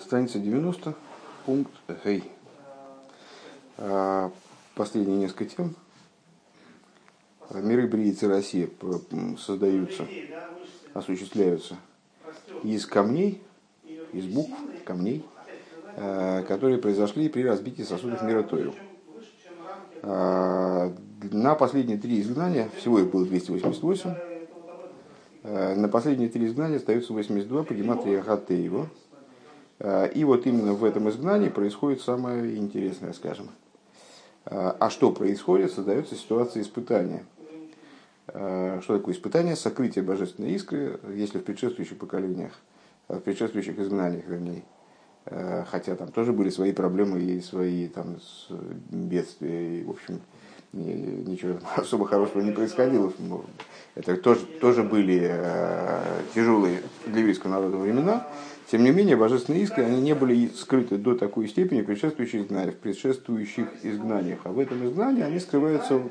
Страница 90, пункт Гей. Последние несколько тем. Миры Бриицы России создаются, осуществляются из камней, из букв, камней, а, которые произошли при разбитии сосудов мира Тойру. А, на последние три изгнания, всего их было 288, а, на последние три изгнания остается 82 по гематрии Хатеева – и вот именно в этом изгнании происходит самое интересное, скажем. Э, а что происходит? Создается ситуация испытания. Э, что такое испытание? Сокрытие божественной искры, если в предшествующих поколениях, в предшествующих изгнаниях, вернее. Хотя там тоже были свои проблемы и свои там, бедствия, и, в общем, ничего особо хорошего не происходило. Это тоже, тоже были тяжелые для еврейского народа времена. Тем не менее, божественные искры, они не были скрыты до такой степени в предшествующих изгнаниях, в предшествующих изгнаниях. А в этом изгнании они скрываются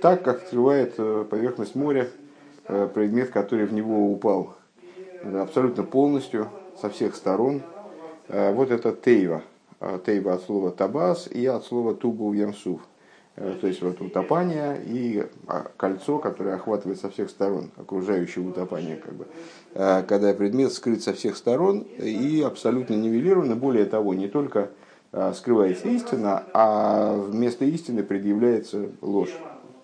так, как скрывает э, поверхность моря э, предмет, который в него упал. Абсолютно полностью, со всех сторон. Э, вот это тейва. Тейва от слова табас и от слова тубу ямсув. Э, то есть вот утопание и а, кольцо, которое охватывает со всех сторон, окружающее утопание, как бы, э, когда предмет скрыт со всех сторон и абсолютно нивелирован, более того, не только э, скрывается истина, а вместо истины предъявляется ложь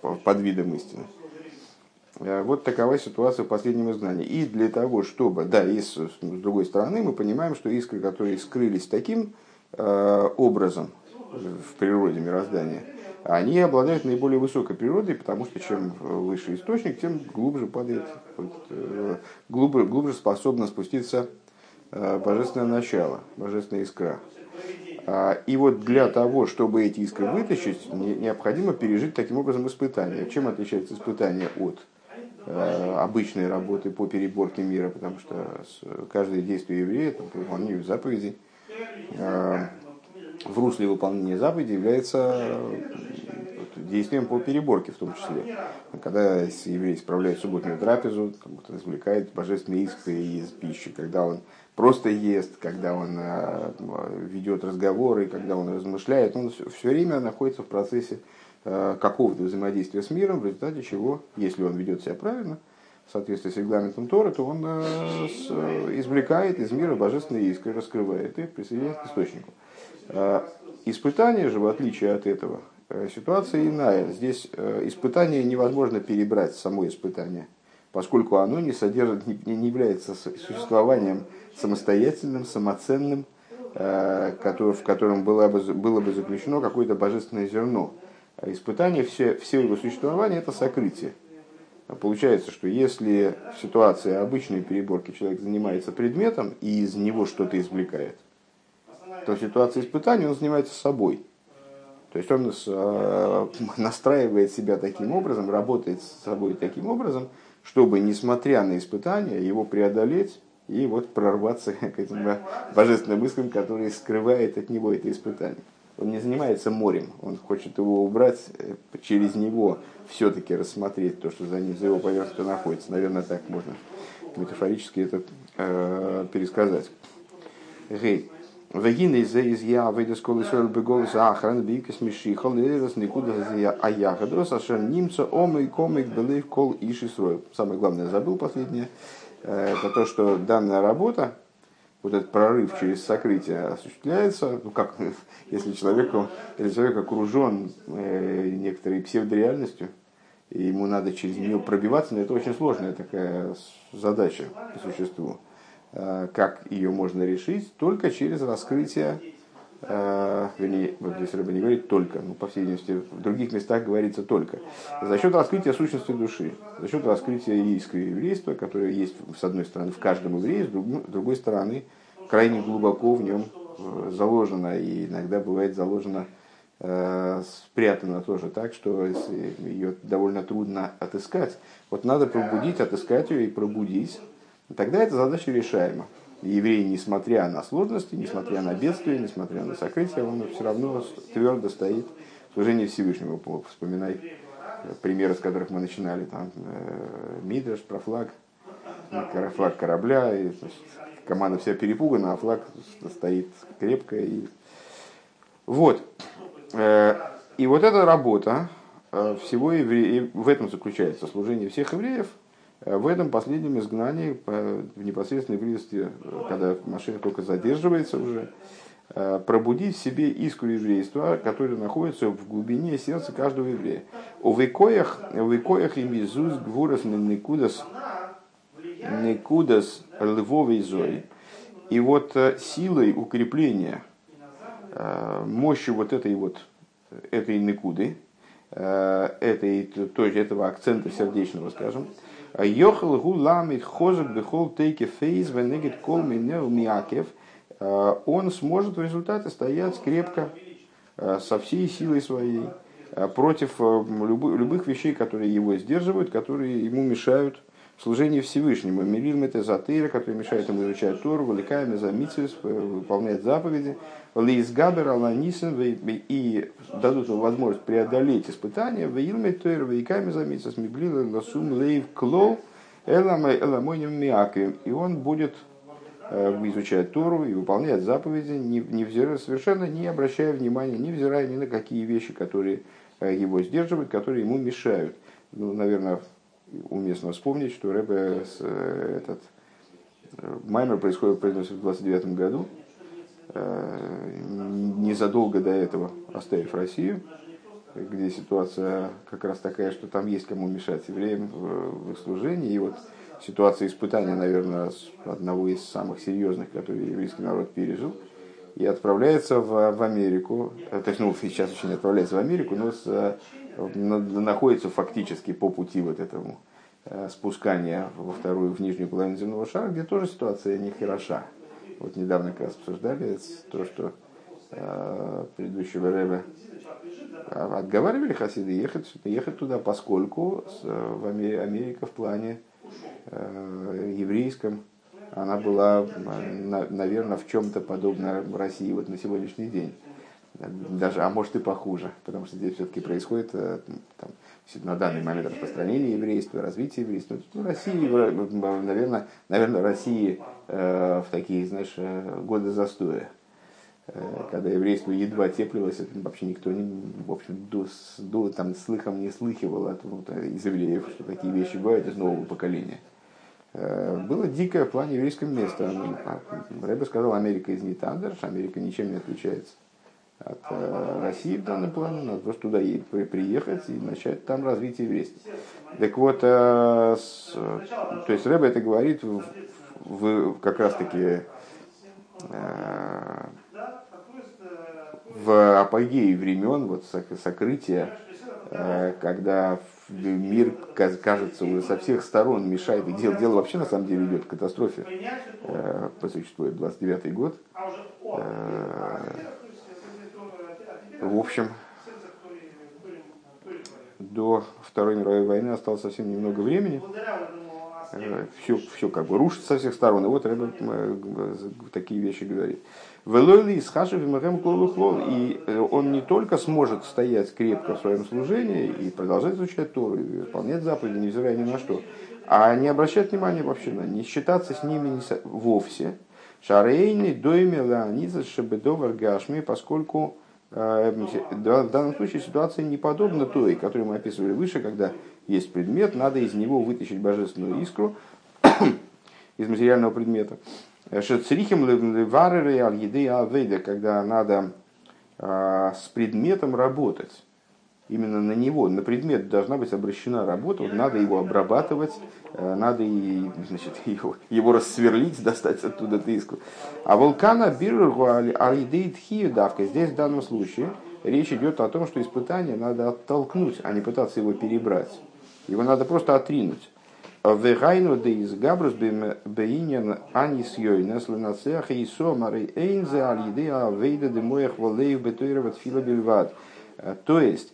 под видом истины. Вот такова ситуация в последнем изгнании. И для того, чтобы, да, и с, с другой стороны, мы понимаем, что искры, которые скрылись таким э, образом в природе мироздания – они обладают наиболее высокой природой, потому что чем выше источник, тем глубже падает, э, глубже, глубже способно спуститься э, божественное начало, божественная искра. А, и вот для того, чтобы эти искры вытащить, необходимо пережить таким образом испытание. Чем отличается испытание от э, обычной работы по переборке мира, потому что каждое действие еврея, там, по выполнению заповедей, в русле выполнения заповеди является действием по переборке в том числе. Когда еврей справляет субботнюю трапезу, как будто извлекает божественные искры из пищи, когда он просто ест, когда он э, ведет разговоры, когда он размышляет, он все время находится в процессе э, какого-то взаимодействия с миром, в результате чего, если он ведет себя правильно, в соответствии с регламентом Тора, то он э, извлекает из мира божественные искры, раскрывает их, присоединяет к источнику. Испытание же, в отличие от этого, Э, ситуация иная. Здесь э, испытание невозможно перебрать, само испытание, поскольку оно не содержит, не является существованием самостоятельным, самоценным, э, в котором было бы, было бы заключено какое-то божественное зерно. А испытание, все, все его существование – это сокрытие. Получается, что если в ситуации обычной переборки человек занимается предметом и из него что-то извлекает, то в ситуации испытания он занимается собой – то есть он э, настраивает себя таким образом, работает с собой таким образом, чтобы, несмотря на испытания, его преодолеть и вот прорваться к этим божественным мыслям, которые скрывает от него это испытание. Он не занимается морем, он хочет его убрать, э, через него все-таки рассмотреть то, что за ним, за его поверхностью находится. Наверное, так можно метафорически это э, пересказать. Гей. Вегины из из я выйду с колы соль беголы сахаран бикас мишихал лерас никуда а я хадрос ашер немца омы комик белив кол иши срой. Самое главное забыл последнее. Это то, что данная работа, вот этот прорыв через сокрытие осуществляется, ну как, если человек, если человек окружен э, некоторой псевдореальностью, и ему надо через нее пробиваться, но это очень сложная такая задача по существу. Э, как ее можно решить, только через раскрытие, э, вернее, вот здесь рыба не говорит только, ну, по всей видимости, в других местах говорится только, за счет раскрытия сущности души, за счет раскрытия искры еврейства, которое есть, с одной стороны, в каждом еврее, с другой стороны, крайне глубоко в нем э, заложено, и иногда бывает заложено спрятано тоже так, что ее довольно трудно отыскать. Вот надо пробудить, отыскать ее и пробудить, тогда эта задача решаема. еврей, несмотря на сложности, несмотря на бедствия, несмотря на сокрытие, он все равно твердо стоит в служении Всевышнему. Вспоминай э, примеры, с которых мы начинали, там, э, Мидраш про флаг, флаг корабля, и, значит, команда вся перепугана, а флаг стоит крепко. И... Вот. И вот эта работа всего евреев, в этом заключается служение всех евреев, в этом последнем изгнании, в непосредственной близости, когда машина только задерживается уже, Э, пробудить в себе искру еврейства, которая находится в глубине сердца каждого еврея. У векоях, у векоях им Иисус гвурас никудас, никудас львовой зой. И вот э, силой укрепления, э, мощью вот этой вот, этой никуды, этой, то есть этого акцента сердечного, скажем, Йохал гу ламит хозак бехол тейке фейз венегет кол минер миакев – Э, он сможет в результате стоять крепко э, со всей силой своей э, против любых вещей, которые его сдерживают, которые ему мешают в служении Всевышнему. Мирил Метезатыра, который мешает ему изучать Тору, Валикаем Замитсис, выполнять заповеди, Лейс Габер, Аланисен, и дадут ему возможность преодолеть испытания, Веил Метойр, Валикаем Замитсис, Миблил, Ласум, Лейв, Клоу, Эламойним Миаким. И он будет Э, изучает Тору и выполняет заповеди, не, не взирая, совершенно не обращая внимания, не взирая ни на какие вещи, которые э, его сдерживают, которые ему мешают. Ну, наверное, уместно вспомнить, что Рэбе э, этот Маймер происходит, произносит в 29 году, незадолго до этого оставив Россию, где ситуация как раз такая, что там есть кому мешать евреям в их служении. И вот ситуация испытания, наверное, одного из самых серьезных, которые еврейский народ пережил, и отправляется в, в Америку, э, то есть, ну, сейчас не отправляется в Америку, но с, э, находится фактически по пути вот этому э, спускания во вторую, в нижнюю половину земного шара, где тоже ситуация не хороша. Вот недавно как раз обсуждали то, что э, предыдущего Рэба отговаривали хасиды ехать, ехать туда, поскольку с, в Америка в плане Э, еврейском, она была, наверное, в чем-то подобна России вот на сегодняшний день. Даже, а может и похуже, потому что здесь все-таки происходит э, там, на данный момент распространение еврейства, развитие еврейства. В России, наверное, наверное, России э, в такие, знаешь, годы застоя, когда еврейство едва теплилось, вообще никто не, в общем, до, до, там, слыхом не слыхивал от, вот, из евреев, что такие вещи бывают из нового поколения. Э, было дикое в плане еврейского места. А, Рэбе сказал, Америка из Нитандер, Америка ничем не отличается от э, России в данном плане, надо просто туда приехать и начать там развитие еврейства. Так вот, э, с, то есть Рэбе это говорит в, в, как раз таки в апогее времен, вот сокрытия, когда мир, кажется, уже со всех сторон мешает. И дело, дело вообще на самом деле идет к катастрофе. Э, по существу 29-й год. Э, в общем, до Второй мировой войны осталось совсем немного времени. Все, все как бы рушится со всех сторон. И вот Рэбе такие вещи говорит. Велойли из Хашев и И э, он не только сможет стоять крепко в своем служении и продолжать изучать Тору, и выполнять заповеди, невзирая ни на что, а не обращать внимания вообще на, не считаться с ними не со, вовсе. Шарейный дойме леониза шебедовар гашми, поскольку э, в данном случае ситуация не подобна той, которую мы описывали выше, когда есть предмет, надо из него вытащить божественную искру из материального предмета. Шецрихим левареры аль еды авейда, когда надо а, с предметом работать. Именно на него, на предмет должна быть обращена работа, вот надо его обрабатывать, э, надо и, значит, его, его рассверлить, достать оттуда иску. А вулкана бирургу аль-идеит давка. Здесь в данном случае речь идет о том, что испытание надо оттолкнуть, а не пытаться его перебрать. Его надо просто отринуть. Вегайну де из габрус бейнин анис йойнес ленацех и сомары эйнзе. То есть,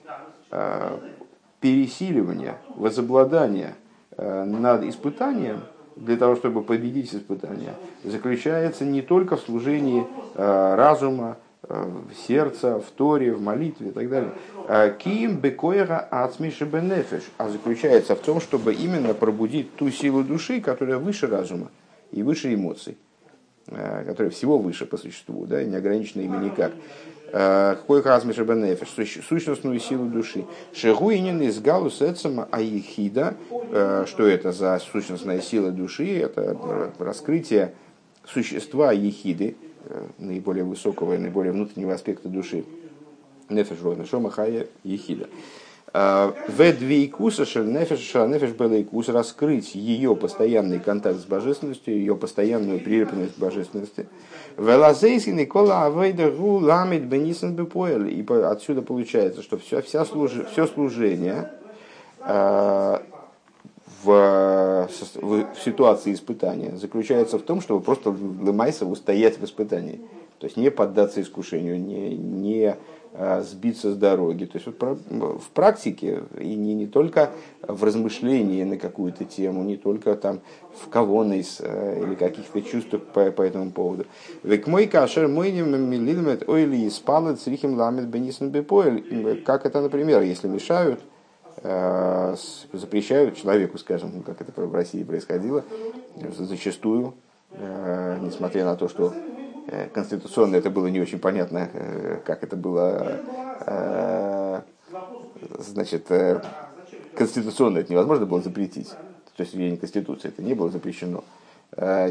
пересиливание, возобладание над испытанием, для того, чтобы победить испытание, заключается не только в служении разума, в сердце, в Торе, в молитве и так далее. Ким бекоера ацмиши бенефиш, а заключается в том, чтобы именно пробудить ту силу души, которая выше разума и выше эмоций. Которая всего выше по существу, да, не ограничена ими никак. Какой хазмиш бенефиш, сущностную силу души. Шегуинин из галус эцема аихида, что это за сущностная сила души, это раскрытие существа ехиды, наиболее высокого и наиболее внутреннего аспекта души. Нефеш Шома Хая Ехида. В двейкуса нефеш нефеш белейкус раскрыть ее постоянный контакт с божественностью, ее постоянную прилепленность к божественности. Велазейский Никола Авейда Гу Ламит Бенисен Бепоэль. И отсюда получается, что все, вся служи, все служение в, в, в ситуации испытания заключается в том, чтобы просто лымайся устоять в испытании. То есть не поддаться искушению, не, не Э, сбиться с дороги. То есть вот в практике, и не, не только в размышлении на какую-то тему, не только там в колоннейс э, или каких-то чувствах по, по этому поводу. Век мой кашер мой милилмет ойли испалет срихим ламет бенисен бепоэль. Как это, например, если мешают, э, запрещают человеку, скажем, ну, как это в России происходило, зачастую, несмотря на то, что Э, конституционно это было не очень понятно, э, как это было, э, значит, конституционно это невозможно было запретить. То есть, не Конституции это не было запрещено.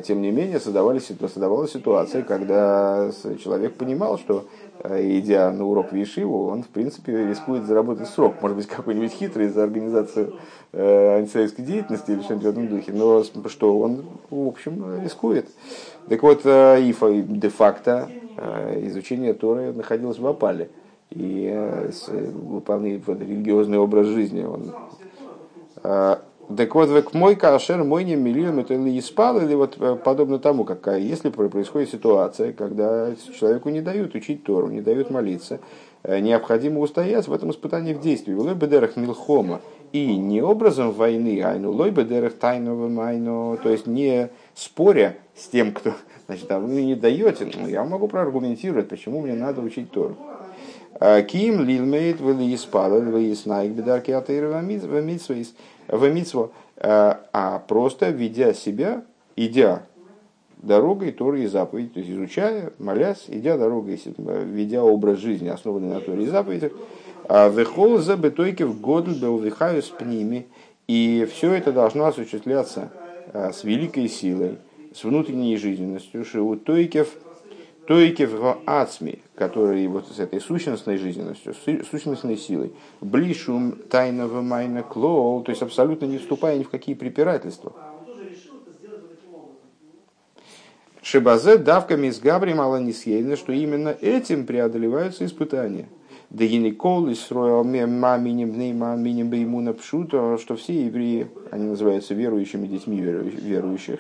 Тем не менее, создавалась ситуация, когда человек понимал, что, идя на урок в Ешиву, он, в принципе, рискует заработать срок. Может быть, какой-нибудь хитрый за организацию антисоветской деятельности или что-нибудь в этом духе, но что он, в общем, рискует. Так вот, э, ифа де-факто э, изучение Торы находилось в опале. И э, выполняет религиозный образ жизни. Он, так вот, к мой кашер, мой не миллион, это или испал, или вот подобно тому, как если происходит ситуация, когда человеку не дают учить Тору, не дают молиться, необходимо устоять в этом испытании в действии. Лой бедерах милхома. И не образом войны, а ну лой бедерах тайного майно, то есть не споря с тем, кто, значит, а вы не даете, ну, я могу проаргументировать, почему мне надо учить Тору. А, Ким лилмейт вели испада, вели снайк бедарки атеира в митсво, а, а просто ведя себя, идя дорогой Торы и заповеди, то есть изучая, молясь, идя дорогой, ведя образ жизни, основанный на Торе и заповедях, вехол за бетойки в году с пними, и все это должно осуществляться с великой силой, с внутренней жизненностью, шиу тойкев, тойкев ацми, который вот с этой сущностной жизненностью, сущностной силой, блишум тайного майна клоу, то есть абсолютно не вступая ни в какие препирательства. Шибазе давками с Габри съедено, что именно этим преодолеваются испытания. Да гинекол и строил маминим бней маминим беймуна пшута, что все евреи, они называются верующими детьми верующих,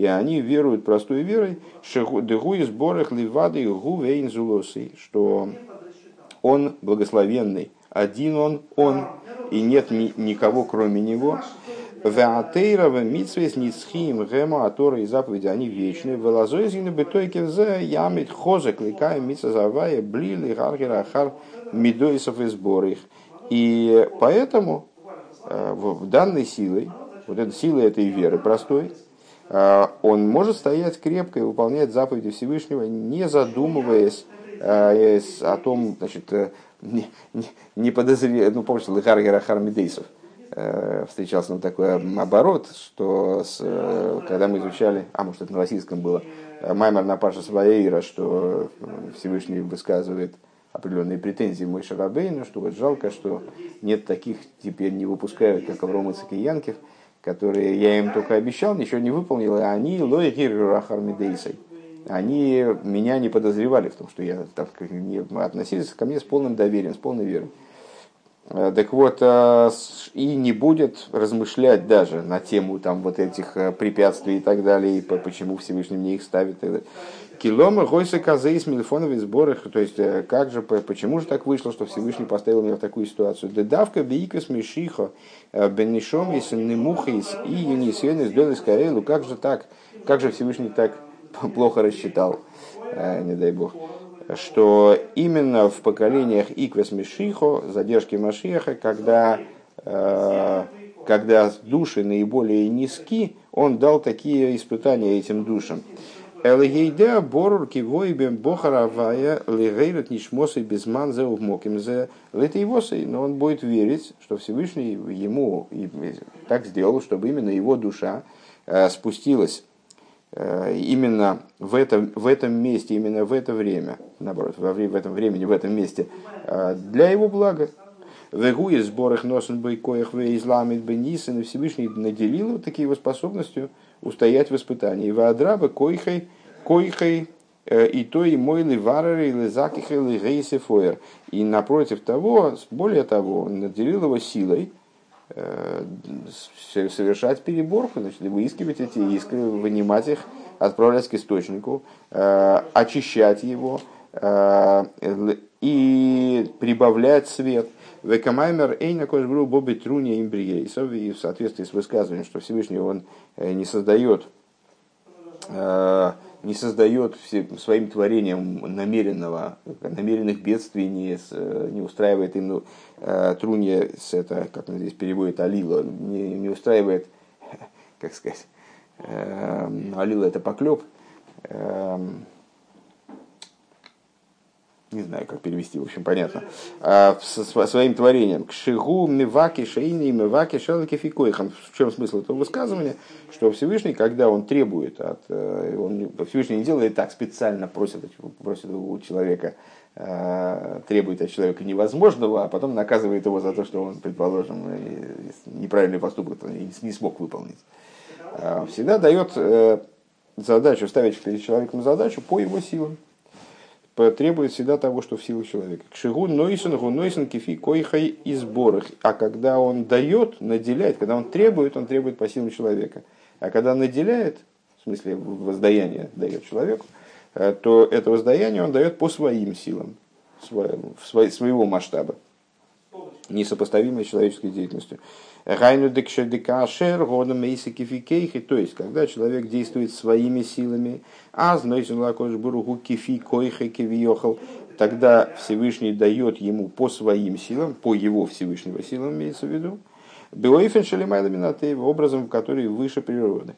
и они веруют простой верой, дегу из борах ливады гу зулосы, что он благословенный, один он, он, и нет ни, никого кроме него. Веатейрова митсвес ницхим гема атора и заповеди, они вечные. Велазойзины бетойки за ямит хозек ликая митса завая блили гаргера ахар мидоисов и сборых. И поэтому э, в данной силой, вот этой силой этой веры простой, он может стоять крепко и выполнять заповеди Всевышнего, не задумываясь э, о том, значит, э, не, не, не подозревая, ну, помните, Лыхаргера Хармидейсов, встречался на такой оборот, что с, когда мы изучали, а может это на российском было, Маймер на Паша Сваэйра, что Всевышний высказывает определенные претензии Мой Шарабейну, что вот жалко, что нет таких, теперь не выпускают, как Авром Ицек и Янкев, которые я им только обещал, ничего не выполнил, и они лоихиррахармидейсой. Они меня не подозревали в том, что я так, не относились ко мне с полным доверием, с полной верой. Э, так вот, э, и не будет размышлять даже на тему там, вот этих э, препятствий и так далее, и почему Всевышний мне их ставит. Килома гойса козы из мельфоновых сборах. То есть, как же, почему же так вышло, что Всевышний поставил меня в такую ситуацию? Дедавка бейкас мишиха бенишом из немухис и юнисвен из долы скорелу. Как же так? Как же Всевышний так плохо рассчитал? Не дай бог что именно в поколениях Иквес Мишихо, задержки Машиха, когда, когда души наиболее низки, он дал такие испытания этим душам. Но он будет верить, что Всевышний ему так сделал, чтобы именно его душа э, спустилась э, именно в этом, в этом месте, именно в это время, наоборот, в этом времени, в этом месте, э, для его блага. Вегу из сборах носен бойкоях в изламит бенисен, и Всевышний наделил вот такие его способностью устоять в испытании. Ваадраба койхой, койхой э, и то и мой ли варары или закихи или гейси фойер. И напротив того, более того, он наделил его силой э, совершать переборку, значит, выискивать эти искры, вынимать их, отправлять к источнику, э, очищать его и прибавлять свет – Векамаймер Эйна Кошбру Боби Труни Имбриейсов, и в соответствии с высказыванием, что Всевышний он э, не создает, э, не создает своим творением намеренного, намеренных бедствий, не, э, не устраивает им ну, Трунья, это, как он здесь переводит, Алила, не, не устраивает, как сказать, Алила это поклеп, не знаю, как перевести, в общем, понятно, а, со своим творением. К шигу миваки шейни миваки шелки фикойхан. В чем смысл этого высказывания? Что Всевышний, когда он требует, от, э, он, Всевышний не делает так, специально просит, просит у человека, э, требует от человека невозможного, а потом наказывает его за то, что он, предположим, неправильный поступок не смог выполнить. А, всегда дает э, задачу, ставить перед человеком задачу по его силам требует всегда того, что в силах человека. Кшигу нойсен гу нойсен кефи койхай и. А когда он дает, наделяет, когда он требует, он требует по силам человека. А когда наделяет, в смысле воздаяние дает человеку, э, то это воздаяние он дает по своим силам, своего масштаба, несопоставимой человеческой деятельностью. Гайну декшедекашер годом кейхи, то есть, когда человек действует своими силами, а значит лакош буругу кифи койхи кивиохал, тогда Всевышний дает ему по своим силам, по его Всевышнего силам имеется в виду, Белойфен шалимайла образом, который выше природы.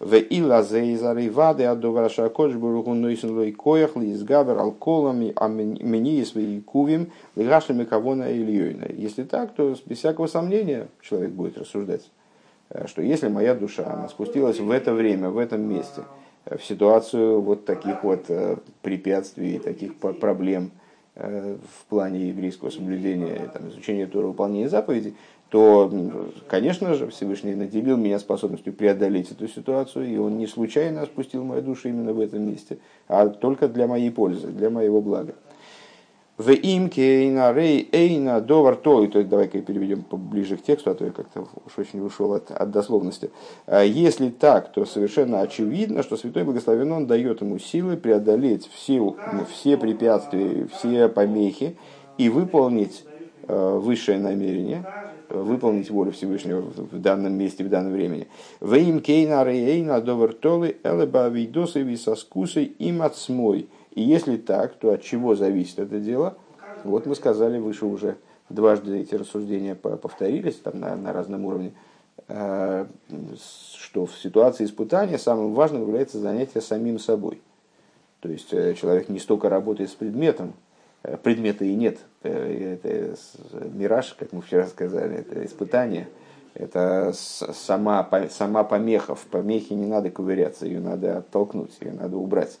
В илазе из аривады адовара шакош бургу нойсен лой коях ли изгавер алколами а мени свои кувим лигашами кавона ильёйна. Если так, то без всякого сомнения человек будет рассуждать, э, что если моя душа она спустилась в это время, в этом месте, э, в ситуацию вот таких вот э, препятствий, таких проблем в плане еврейского соблюдения, там, изучения Тора, выполнения заповедей, то, конечно же, Всевышний наделил меня способностью преодолеть эту ситуацию, и он не случайно спустил мою душу именно в этом месте, а только для моей пользы, для моего блага. В имке эйна рей эйна довар то, и то давай-ка переведем поближе к тексту, а то я как-то уж очень ушел от, от дословности. А если так, то совершенно очевидно, что Святой Благословен Он дает ему силы преодолеть все, все препятствия, все помехи и выполнить э, высшее намерение, выполнить волю Всевышнего в данном месте, в данном времени. Вейм кейна рейна довертолы элеба видосы висоскусы им отсмой. И если так, то от чего зависит это дело? Вот мы сказали выше уже, дважды эти рассуждения повторились там на, на разном уровне, э, что в ситуации испытания самым важным является занятие самим собой. То есть э, человек не столько работает с предметом, предмета и нет. Э, это мираж, как мы вчера сказали, это испытание. Это сама, сама помеха. В помехе не надо ковыряться, ее надо оттолкнуть, ее надо убрать.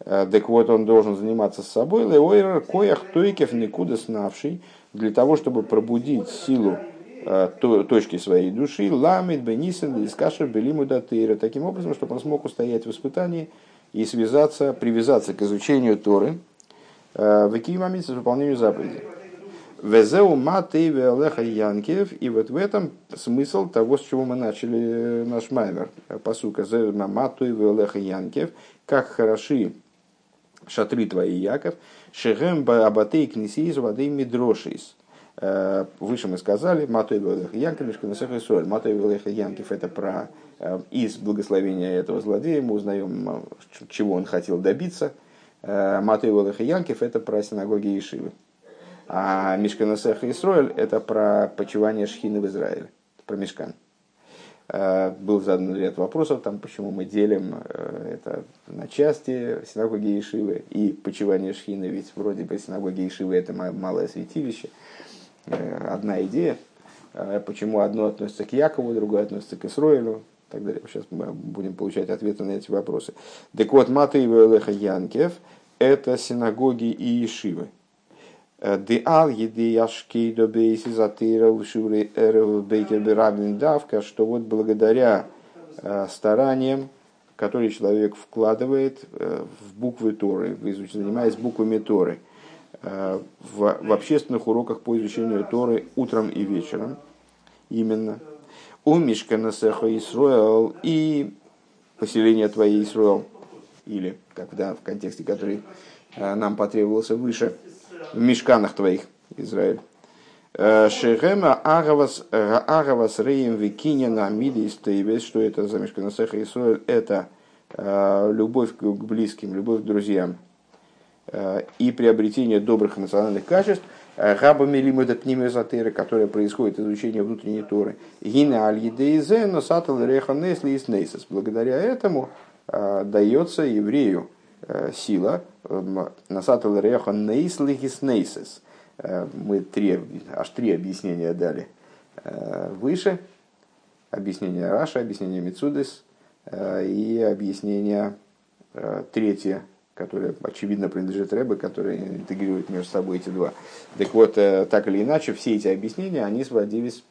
Э, так вот, он должен заниматься собой. Леойр коях тойкев никуда снавший, для того, чтобы пробудить силу точки своей души, ламит, бенисен, искашер, белиму датыра, таким образом, чтобы он смог устоять в испытании и связаться, привязаться к изучению Торы, Э, в Киевамит с выполнению заповедей. Везеу маты велеха янкев. И вот в этом смысл того, с чего мы начали э, наш маймер. Посука зеу мату велеха янкев. Как хороши шатры твои, Яков. Шехем абатей кнесиз воды мидрошис. Э, выше мы сказали, Матой Велеха Янкев, Мишканасеха и Соль. Матой Велеха Янкев это про из благословения этого злодея. Мы узнаем, чего он хотел добиться – Э, Матей Волых и Янкев это про синагоги Ишивы. А Мишканасеха Исроэль это про почивание Шхины в Израиле, про Мишкан. Был задан ряд вопросов, там, почему мы делим это на части синагоги Ишивы и почивание Шхины, ведь вроде бы синагоги Ишивы это малое святилище. Одна идея, почему одно относится к Якову, другое относится к Исроилю, и так далее. Сейчас мы будем получать ответы на эти вопросы. Так вот, Матей Велеха Янкев – это синагоги и Ишивы. Деал еды яшки до бейси затыра шуры эров бейкер давка, что вот благодаря э, стараниям, которые человек вкладывает э, в буквы Торы, занимаясь буквами Торы, э, в, в общественных уроках по изучению Торы утром и вечером, именно, у Мишкана Сеха Исруэл и поселение твоей Исруэл, или, как да, в контексте, который нам потребовался выше – в мешканах твоих, Израиль. Э, Шехема Агавас Агавас Рейм Викинина Миди Стейвес, что это за Мешканасеха Исраиль, это э, любовь к близким, любовь к друзьям э, и приобретение добрых национальных качеств, Габами лимуда пнимезатеры, которое происходит изучение внутренней Торы. Гина аль едейзе, но сатал реха несли и Благодаря этому дается еврею сила Насатал Реха Нейс Лихис Нейсес. Э, мы три, аж три объяснения дали э, выше. Объяснение Раша, объяснение Мицудес э, и объяснение третье, которое очевидно принадлежит Рэбе, которое интегрирует между собой эти два. Так вот, так или иначе, все эти объяснения, они сводились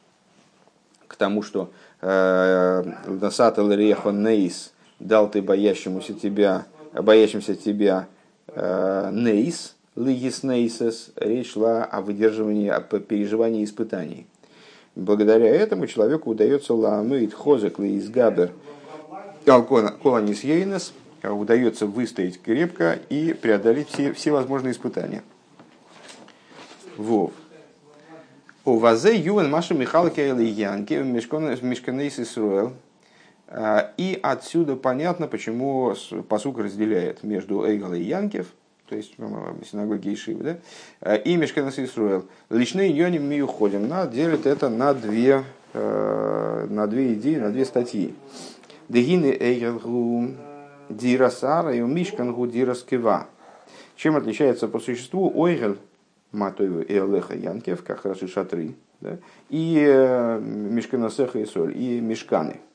к тому, что Насатал Реха Нейс дал ты боящемуся тебя, боящимся тебя Э, нейс, лигис нейсес, речь шла о выдерживании, о переживании испытаний. Благодаря этому человеку удается ламыт хозек лиис габер колонис ейнес, удается выстоять крепко и преодолеть все, все возможные испытания. Вов. У вазе ювен маша Михалки Янки Мишканейс Исруэл а, и отсюда понятно, почему посук разделяет между Эйгал и Янкев, то есть синагоги Ишивы, да, а, и Мешкенес Исруэл. Личные йоним мы уходим, на, делит это на две, э, на две идеи, на две статьи. Дегины Эйгал Дирасара и Мишкангу Дираскева. Чем отличается по существу Ойгел Матоеву и Олеха Янкев, как хороши шатры, да, и э, Мишканасеха и Соль, и Мешканы –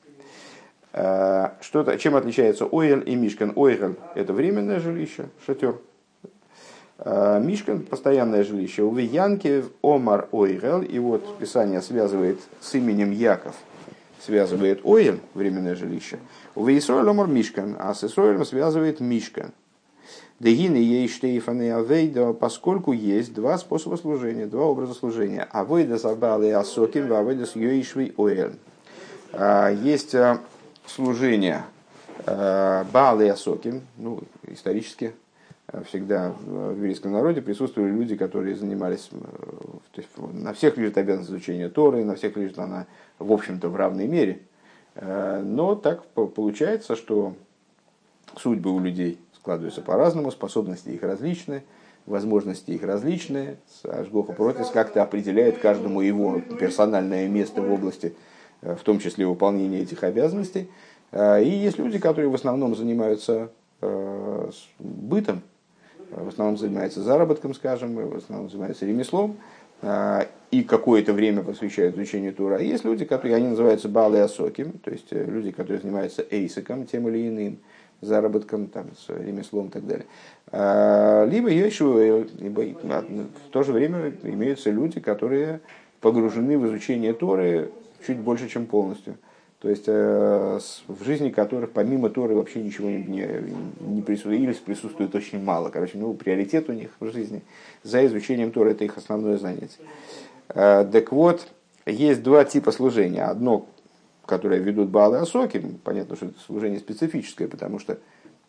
Э, что-то, чем отличается Оэль и Мишкан? Оэль – это временное жилище, шатер. Э, Мишкан – постоянное жилище. У Янке Омар Ойгел, и вот Писание связывает с именем Яков, связывает Оэль, временное жилище. У Исроэль Мишкан, а с Исроэлем связывает Мишкан. Дегины ей штейфаны авейда, поскольку есть два способа служения, два образа служения. Авейда забалы асоким, авейда с йоишвей оэль. Э, есть служения э, Баалы и Асоки, ну, исторически всегда в еврейском народе присутствовали люди, которые занимались, э, то есть на всех лежит обязанность изучения Торы, на всех лежит она, в общем-то, в равной мере. Но так получается, что судьбы у людей складываются по-разному, способности их различны, возможности их различные. Ашгоха Протис как-то определяет каждому его персональное место в области в том числе выполнение этих обязанностей. И есть люди, которые в основном занимаются э, бытом, в основном занимаются заработком, скажем, в основном занимаются ремеслом, а, и какое-то время посвящают изучению Тура. Есть люди, которые, они называются Балы Асоким, то есть э, люди, которые занимаются эйсиком, тем или иным, заработком, там, с ремеслом и так далее. Либо еще, либо в то же время имеются люди, которые погружены в изучение Торы чуть больше, чем полностью. То есть э, в жизни которых помимо Торы вообще ничего не, не, присутствует, или присутствует очень мало. Короче, ну, приоритет у них в жизни за изучением Торы это их основное занятие. Э, так вот, есть два типа служения. Одно, которое ведут Баалы Асоки, понятно, что это служение специфическое, потому что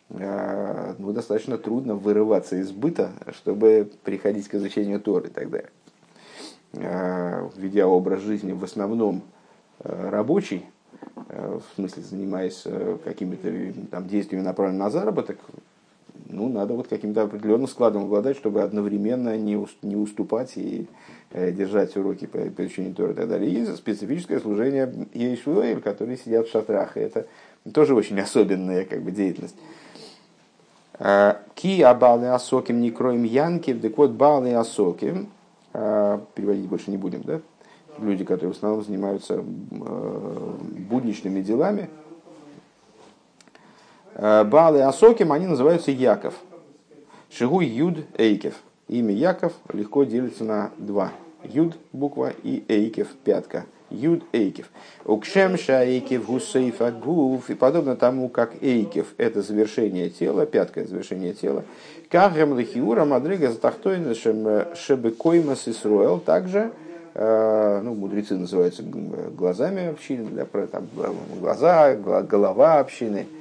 э, ну, достаточно трудно вырываться из быта, чтобы приходить к изучению Торы и так далее. Ведя образ жизни в основном рабочий, в смысле занимаясь э, какими-то там, действиями, направленными на заработок, ну, надо вот каким-то определенным складом обладать, чтобы одновременно не, не уступать и э, держать уроки по, изучению Тора и так далее. И специфическое служение Ейшуэль, которые сидят в шатрах. И это тоже очень особенная как бы, деятельность. Ки абалы асоким не кроем янки, так вот балы асоким, переводить больше не будем, да? Люди, которые в основном занимаются э, будничными делами, Э, Балы Асоким, они называются Яков. Шигу Юд Эйкев. Имя Яков легко делится на два. Юд буква и Эйкев пятка. Юд Эйкев. Укшем Шаэйкев Гусейфа Гуф. И подобно тому, как Эйкев – это завершение тела, пятка – завершение тела. Кахем Лехиура Мадрига Затахтойна Шебекоймас Исруэл. Также э, ну, мудрецы называются глазами общины, да, там, глаза, голова общины –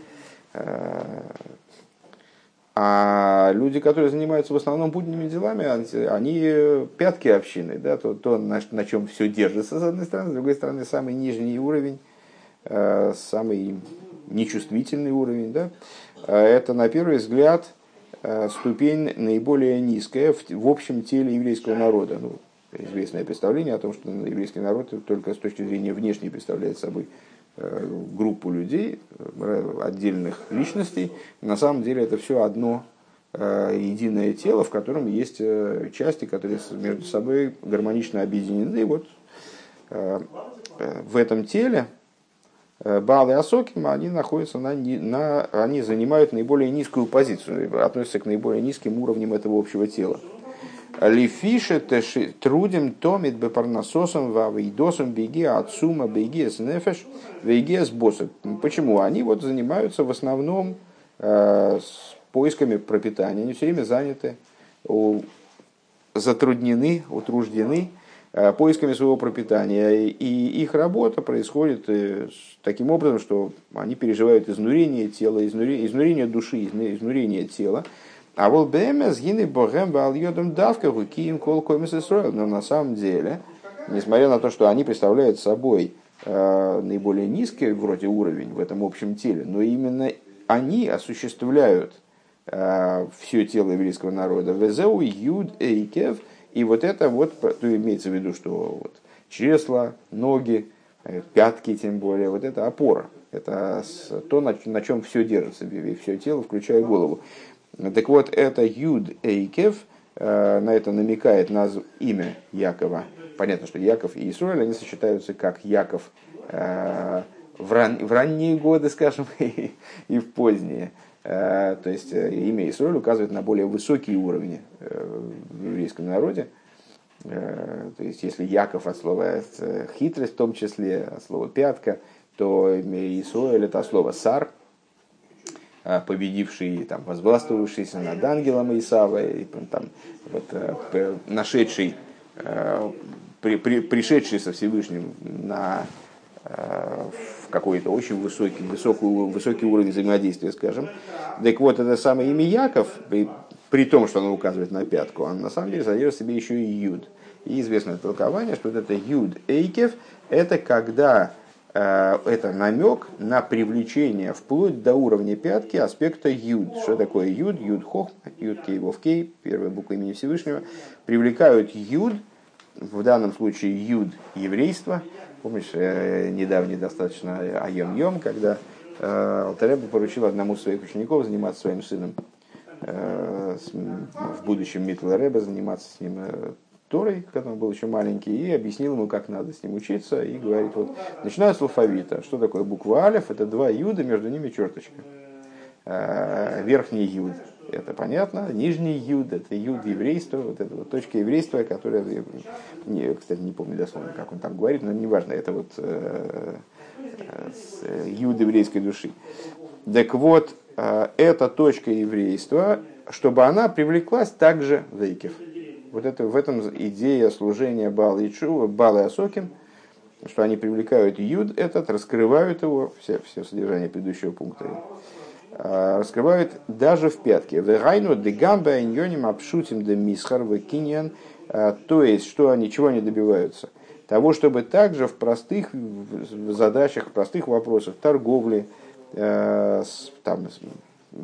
а люди, которые занимаются в основном будними делами, они пятки общины, да, то, то на, на чем все держится, с одной стороны, с другой стороны, самый нижний уровень, э, самый нечувствительный уровень, да, э, это на первый взгляд э, ступень наиболее низкая в, в общем теле еврейского народа. Ну, известное представление о том, что еврейский народ только с точки зрения внешней представляет собой Э, группу людей, э, отдельных личностей. На самом деле это все одно э, единое тело, в котором есть части, которые между собой гармонично объединены. И вот в этом теле Баал и Асоким, они находятся на, на, они занимают наиболее низкую позицию, относятся к наиболее низким уровням этого общего тела. Лифише трудим томит бепарнасосом вавейдосом беги отсума беги с нефеш беги с боссом. Почему? Они вот занимаются в основном э, с поисками пропитания. Они все время заняты, у, затруднены, утруждены э, поисками своего пропитания. И их работа происходит э, таким образом, что они переживают изнурение тела, изнурение, изнурение души, изнурение тела. А вот БМС гины богем вал йодом давка киим кол комис Но на самом деле, несмотря на то, что они представляют собой э, наиболее низкий вроде уровень в этом общем теле, но именно они осуществляют э, все тело еврейского народа. Везеу юд эйкев. И вот это вот, то имеется в виду, что вот чресла, ноги, э, пятки тем более, вот это опора. Это то, на, на чем все держится, все тело, включая голову. Так вот, это Юд Эйкев, э, на это намекает на имя Якова. Понятно, что Яков и Исруэль, они сочетаются как Яков э, в, ран, в ранние годы, скажем, и, и в поздние. Э, то есть имя Исруэль указывает на более высокие уровни в еврейском народе. То есть если Яков от слова хитрость в том числе, от слова пятка, то Исруэль это от слова сар, победивший, там, возгластвовавшийся над ангелом Исава, и, там, вот, э, нашедший, э, при, при, пришедший со Всевышним на в какой-то очень высокий, высокий, высокий уровень взаимодействия, скажем. Так вот, это самое имя Яков, при, при том, что оно указывает на пятку, он на самом деле содержит себе еще и Юд. И известное толкование, что вот это Юд Эйкев, это когда Э, это намек на привлечение вплоть до уровня пятки аспекта юд. Что такое юд? Юд хох, юд кей вов кей, первая буква имени Всевышнего, привлекают юд, в данном случае юд еврейства. Помнишь, э, недавний достаточно айом йом, когда э, Алтареба поручил одному из своих учеников заниматься своим сыном в будущем Митл Рэба заниматься с ним Торой, когда он был еще маленький, и объяснил ему, как надо с ним учиться, и говорит, вот, начиная с алфавита, что такое буква Алиф, это два юда, между ними черточка. Э, верхний юд, это понятно, нижний юд, это юд еврейства, вот эта вот точка еврейства, которая, не, кстати, не помню дословно, как он там говорит, но неважно, это вот э, э, юд еврейской души. Так вот, эта точка еврейства, чтобы она привлеклась также Вейкев вот это, в этом идея служения Бал и Чу, Бал и Асоким, что они привлекают Юд этот, раскрывают его, все, все содержание предыдущего пункта, а, раскрывают даже в пятке. Вегайну дегамба иньоним обшутим де мисхар а, то есть, что они, чего они добиваются? Того, чтобы также в простых задачах, в простых вопросах торговли, а, там,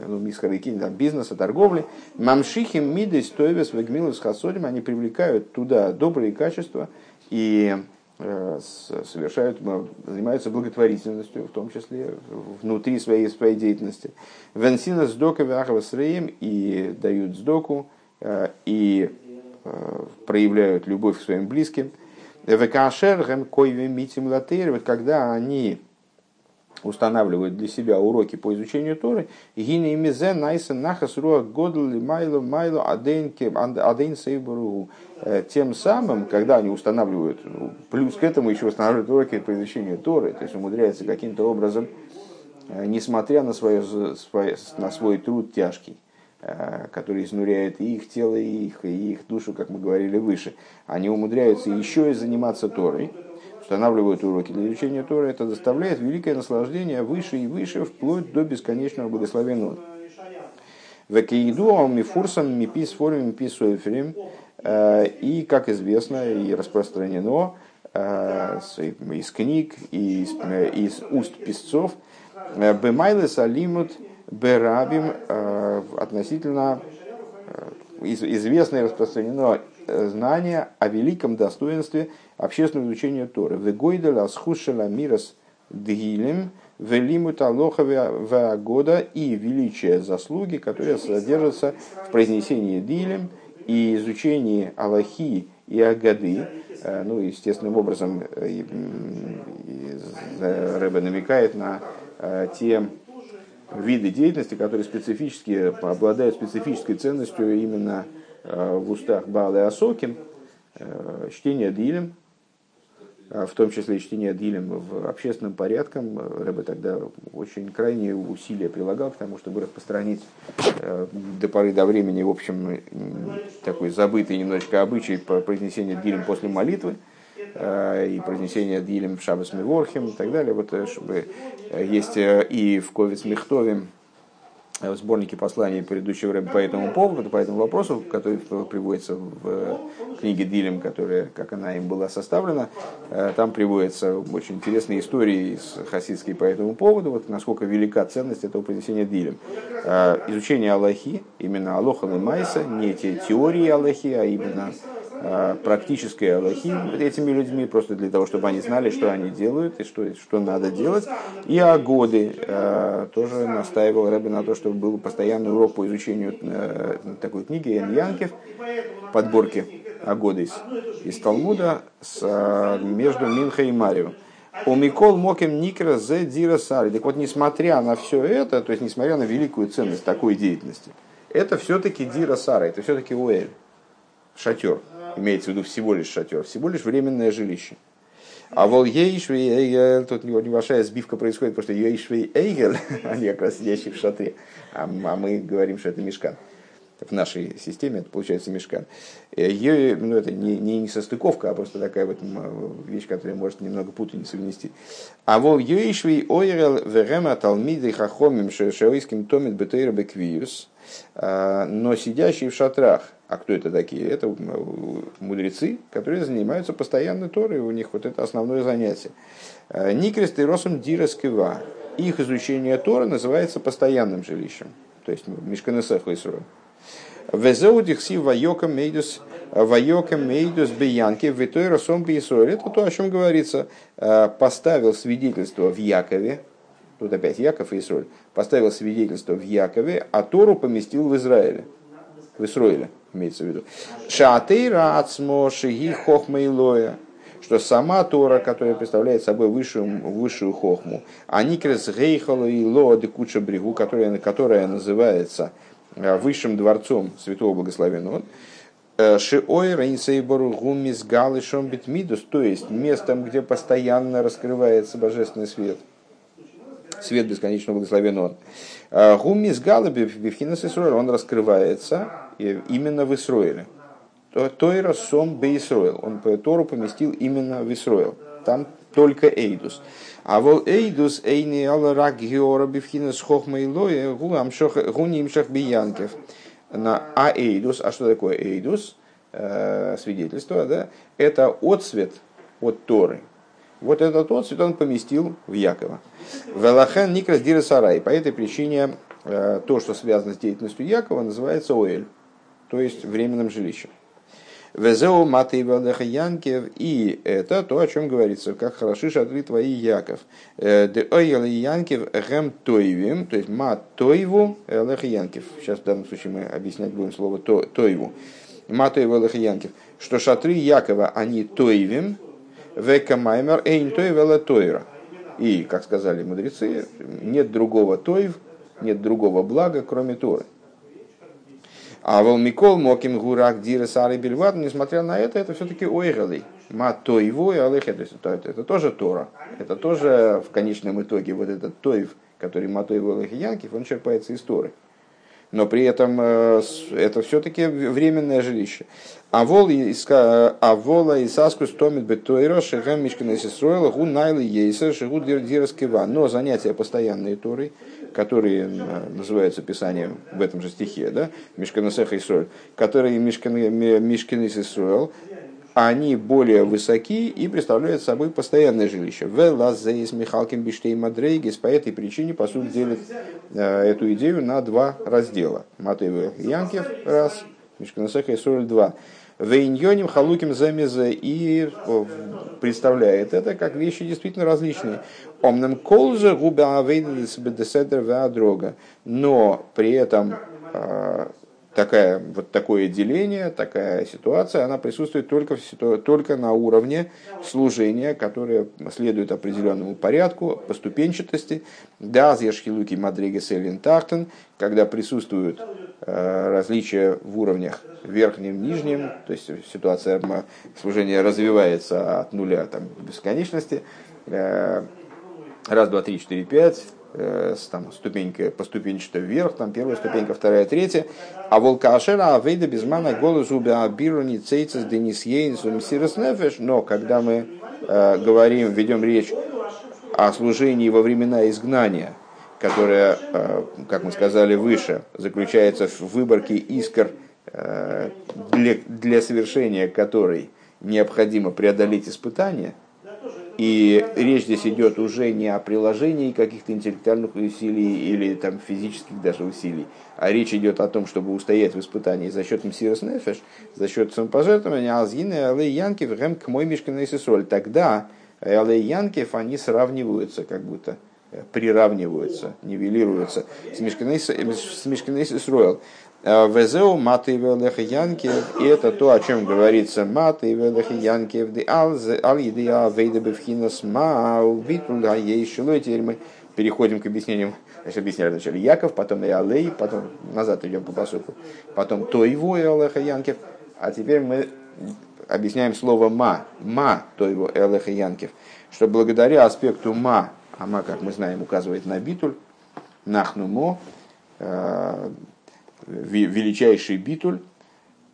ну, мисхарыкин, там, бизнеса, торговли, мамшихим мидой стоевес вегмилус хасодим, они привлекают туда добрые качества и э, совершают, занимаются благотворительностью, в том числе внутри своей, своей деятельности. Венсина сдока вяхава и дают сдоку, э, и проявляют любовь к своим близким. Векашерхем койве митим латейр, когда они устанавливают для себя уроки по изучению Торы, гини мизе найса нахас руах годл майло майло адейн сейбуру. Э, тем самым, когда они устанавливают, ну, плюс к этому еще устанавливают уроки по изучению Торы, то есть умудряются каким-то образом, э, несмотря на, свое, на свой труд тяжкий, э, который изнуряет и их тело, и их, и их душу, как мы говорили выше, они умудряются еще и заниматься Торой, устанавливают уроки для изучения Тора, это доставляет великое наслаждение выше и выше, вплоть до бесконечного благословенного. Векеиду мифурсом мипис форум мипис э, И, как известно и распространено э, из книг и из, э, из уст писцов, Бемайлес алимут берабим относительно известно и распространено знание о великом достоинстве общественного изучения Торы. Вегойдала схушела мирас дгилем велимут алоха года и величие заслуги, которые содержатся в произнесении дилем и изучении Аллахи и Агады, э, ну, естественным образом, э, Рэбе намекает на э, те виды деятельности, которые специфически обладают специфической ценностью именно в устах Баалы Асоким, чтение Дилем, в том числе и чтение Дилем в общественном порядке. Рэбе тогда очень крайние усилия прилагал к тому, чтобы распространить э, до поры до времени, в общем, такой забытый немножечко обычай по произнесению Дилем после молитвы э, и произнесение Дилем в Шабас Миворхим и так далее, вот, э, чтобы есть и в Ковец Мехтове в сборнике посланий предыдущего рэба по этому поводу, по этому вопросу, который приводится в книге Дилем, которая, как она им была составлена, э, там приводятся очень интересные истории из хасидской по этому поводу, вот насколько велика ценность этого произнесения Дилем. Э, изучение Аллахи, именно Алоха Майса, не те теории Аллахи, а именно Э, практической Аллахи этими людьми, просто для того, чтобы они знали, что они делают и что, что надо делать. И о э, тоже настаивал Рэбби на то, чтобы был постоянный урок по изучению э, такой книги Эн Янкев, подборки Агоды из, из Талмуда с, между Минха и Марио. У Микол Мокем Никра Зе Дира Сари. Так вот, несмотря на все это, то есть несмотря на великую ценность такой деятельности, это все-таки Дира Сара, это все-таки Уэль, шатер имеется в виду всего лишь шатер, всего лишь временное жилище. А вол Ейшвей Эйгель, тут небольшая сбивка происходит, потому что Ейшвей они как раз сидящие в шатре, а, а мы говорим, что это мешкан. В нашей системе это получается мешкан. Ее, ну, это не, не, не состыковка, а просто такая вот вещь, которая может немного путаницу внести. А вол Ейшвей Ойрел Верема Талмиды Хахомим Шеоиским Томит Бетейра Беквиус, а, но сидящие в шатрах – а кто это такие? Это мудрецы, которые занимаются постоянно Торой, у них вот это основное занятие. Э, Никрест и Росум Дираскива. Их изучение Тора называется постоянным жилищем, то есть Мишканесех Лисрой. Везеудихси вайока мейдус вайока мейдус биянки витой росом Это то, о чем говорится. Э, поставил свидетельство в Якове, тут опять Яков и Исроль, поставил свидетельство в Якове, а Тору поместил в Израиле, в Исроиле имеется в виду. Шатейра ацмо шиги хохма и лоя что сама Тора, которая представляет собой высшую, высшую хохму, а никрес гейхала и лоа куча брегу, которая, которая называется э, высшим дворцом святого благословенного, э, Шиой Рейнсейбору Гумис Галышом Битмидус, то есть местом, где постоянно раскрывается божественный свет. Свет бесконечного благословенного. Э, Гумис Галаби Бифхинас он раскрывается именно в Исроиле. Тойра сом бе Исроил. Он по Тору поместил именно в Исроил. Там только Эйдус. А вол Эйдус эйни ала рак геора бифхина с хохма и лоя гуни имшах биянкев. А Эйдус, а что такое Эйдус? Э, свидетельство, да? Это отцвет от Торы. Вот этот отцвет он поместил в Якова. Велахен Никрас Дира Сарай. По этой причине то, что связано с деятельностью Якова, называется Оэль, то есть временным жилищем. Везеу маты Янкев, и это то, о чем говорится, как хороши шатры твои Яков. Э, де ойел Янкев гем тойвим, то есть мат тойву элех Янкев. Сейчас в данном случае мы объяснять будем слово тойву. Мат тойву элех Янкев. Что шатры Якова, они тойвим, века маймер эйн тойвела тойра. И, как сказали мудрецы, нет другого тойв, нет другого блага, кроме Торы. А волмикол моким гурак дира сары бельват, несмотря на это, это все-таки ойгалы. Ма то его и алехе, это, это, это тоже Тора. Это тоже в конечном итоге вот этот тоев, который ма то его янкив, он черпается из Торы. Но при этом э, это все-таки временное жилище. А вол а и саску стомит бетойро шехам мишкина сестроила гу найлы ейса шигу дираскива. Но занятия постоянные Торой, которые называются Писанием в этом же стихе, да, Мишканасеха Исроэль, которые Мишкины Исроэль, они более высоки и представляют собой постоянное жилище. Велазейс Михалкин Биштей Мадрейгис по этой причине по сути делит э, эту идею на два раздела. Матеев Янкев раз, Мишканасеха Исроэль два. Вейньоним халуким замезе и представляет это как вещи действительно различные. Омнем колже губа авейдеседер дрога. Но при этом а, такая, вот такое деление, такая ситуация, она присутствует только, в, только на уровне служения, которое следует определенному порядку, поступенчатости. Да, зешхилуки мадригес элентахтен, когда присутствуют э, различия в уровнях верхним, нижним, то есть ситуация служения развивается от нуля там, до бесконечности. Э, раз, два, три, четыре, пять, э, там, ступенька поступенчато вверх, там первая ступенька, вторая, третья. А волкашера авейда безмана голос убя бируни цейцес денис ейнс умсирос нефеш. Но когда мы э, говорим, ведем речь о служении во времена изгнания, которое, э, как мы сказали выше, заключается в выборке искр, э, для, для совершения которой необходимо преодолеть испытания – и речь здесь идет уже не о приложении каких-то интеллектуальных усилий или там, физических даже усилий, а речь идет о том, чтобы устоять в испытании за счет мсирос нефеш, за счет самопожертвования, азгины, алей янкив, гэм к мой мишкан соль. Тогда алей янкив, они сравниваются как будто приравниваются, нивелируются с Мишканей Исруэл. Везеу маты янкев, и это то, о чем говорится. Маты велеха янкев, ди ал едия вейда бевхинас мау витруля ейшилой. Теперь мы переходим к объяснениям. Значит, объясняли вначале Яков, потом и Алей, потом назад идем по посылку, потом то его и Алеха Янкев, а теперь мы объясняем слово ма, ма то его Элеха Янкев, что благодаря аспекту ма, а ма, как мы знаем, указывает на битуль, нахнумо, э, величайший битуль,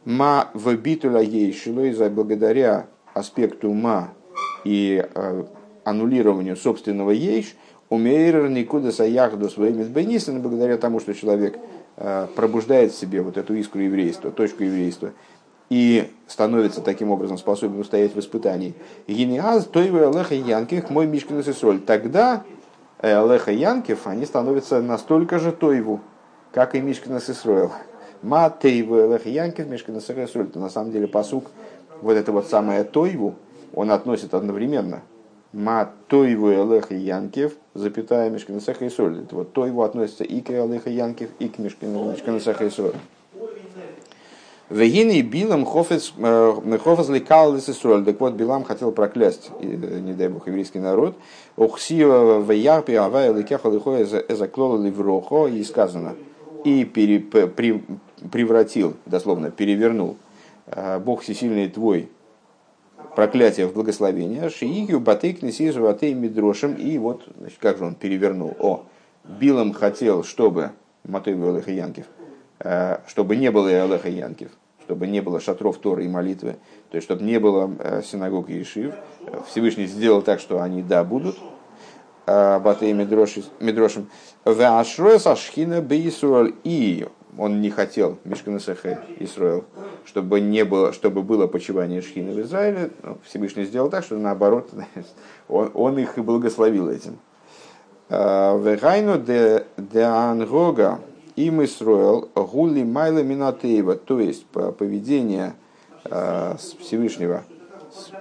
ма в битуля ей за благодаря аспекту ма и э, аннулированию собственного ейш, умейрер никуда саяхду своими бенисен, благодаря тому, что человек э, пробуждает в себе вот эту искру еврейства, точку еврейства, и становится таким образом способен устоять в испытании. Гениаз, то и Алеха Янкив, мой Мишкин Соль. Тогда Алеха Янкив, они становятся настолько же Тойву, как и Мишкина Сисроил. Ма Янкев Мишкина Сисроил. Это на самом деле посук, вот это вот самое Тойву, он относит одновременно. Ма Тойву Элех Янкев, запятая Мишкина Сисроил. Это вот Тойву относится и к Элеха Янкев, и к Мишкина Сисроил. Вегины Билам Хофец э, лекал Исроль. Так вот, Билам хотел проклясть, э, не дай бог, еврейский народ. Охсива в Ярпи Авая Лекеха Лихоя Эзаклола Ливрохо. И сказано, и пере, при, превратил, дословно перевернул, э, Бог всесильный твой проклятие в благословение, Шиигю Батейк Несижу Атей Мидрошем, и вот, значит, как же он перевернул, о, Билом хотел, чтобы, Матой Алеха Янкев, э, чтобы не было и Алеха Янкев, чтобы не было шатров Торы и молитвы, то есть, чтобы не было э, синагог и Ишив, Всевышний сделал так, что они, да, будут, Батей Мидрошем, Веашроя Сашхина Бейсруэль. И он не хотел, Мишканесахе Исруэл, чтобы, не было, чтобы было почивание Шхины в Израиле. Ну, Всевышний сделал так, что наоборот, он, он их и благословил этим. Вегайну де ангога им Исроэл гули майла минатеева, то есть поведение Всевышнего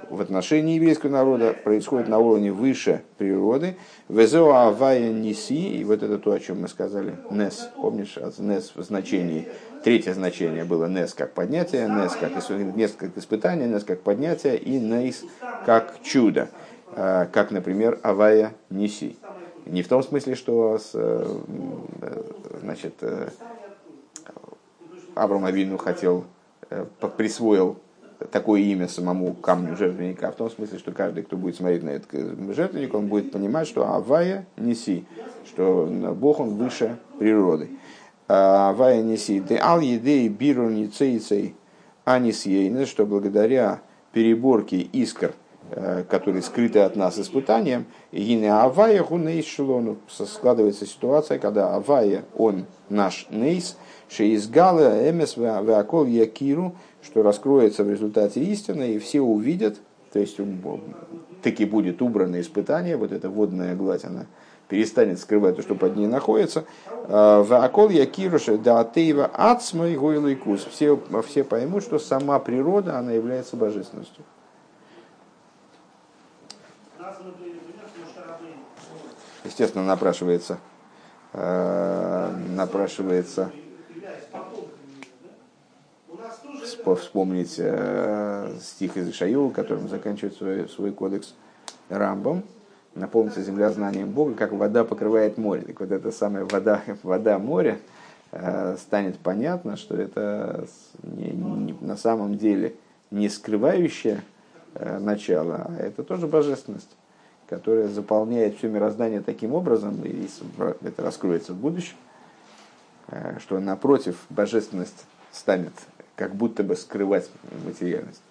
в отношении еврейского народа происходит на уровне выше природы. Везео неси, и вот это то, о чем мы сказали, нес, помнишь, нес в значении, третье значение было нес как поднятие, нес как, нес как испытание, нес как поднятие и нес как чудо, как, например, авая неси. Не в том смысле, что э, значит, э, Авраам Авину хотел, э, присвоил такое имя самому камню жертвенника, а в том смысле, что каждый, кто будет смотреть на этот жертвенник, он будет понимать, что Авая неси, что Бог он выше природы. Авая неси, де ал едей биру ницейцей анисьейна, что благодаря переборке искр – Э, которые скрыты от нас испытанием, и не авая гунейс шелону. Складывается ситуация, когда авая, он наш нейс, шеизгала эмес веакол якиру, что раскроется в результате истины, и все увидят, то есть таки будет убрано испытание, вот эта водная гладь, она перестанет скрывать то, что под ней находится. Э, веакол якиру да атеева ацмай гойлайкус. Все, все поймут, что сама природа, она является божественностью. Естественно, напрашивается, э, напрашивается вспомнить э, стих из Ишаила, которым заканчивает свой, свой кодекс Рамбом, наполнится земля знанием Бога, как вода покрывает море. Так вот эта самая вода, вода моря э, станет понятно, что это не, не, на самом деле не скрывающее начало, а это тоже божественность которая заполняет все мироздание таким образом, и это раскроется в будущем, э, что напротив божественность станет как будто бы скрывать материальность.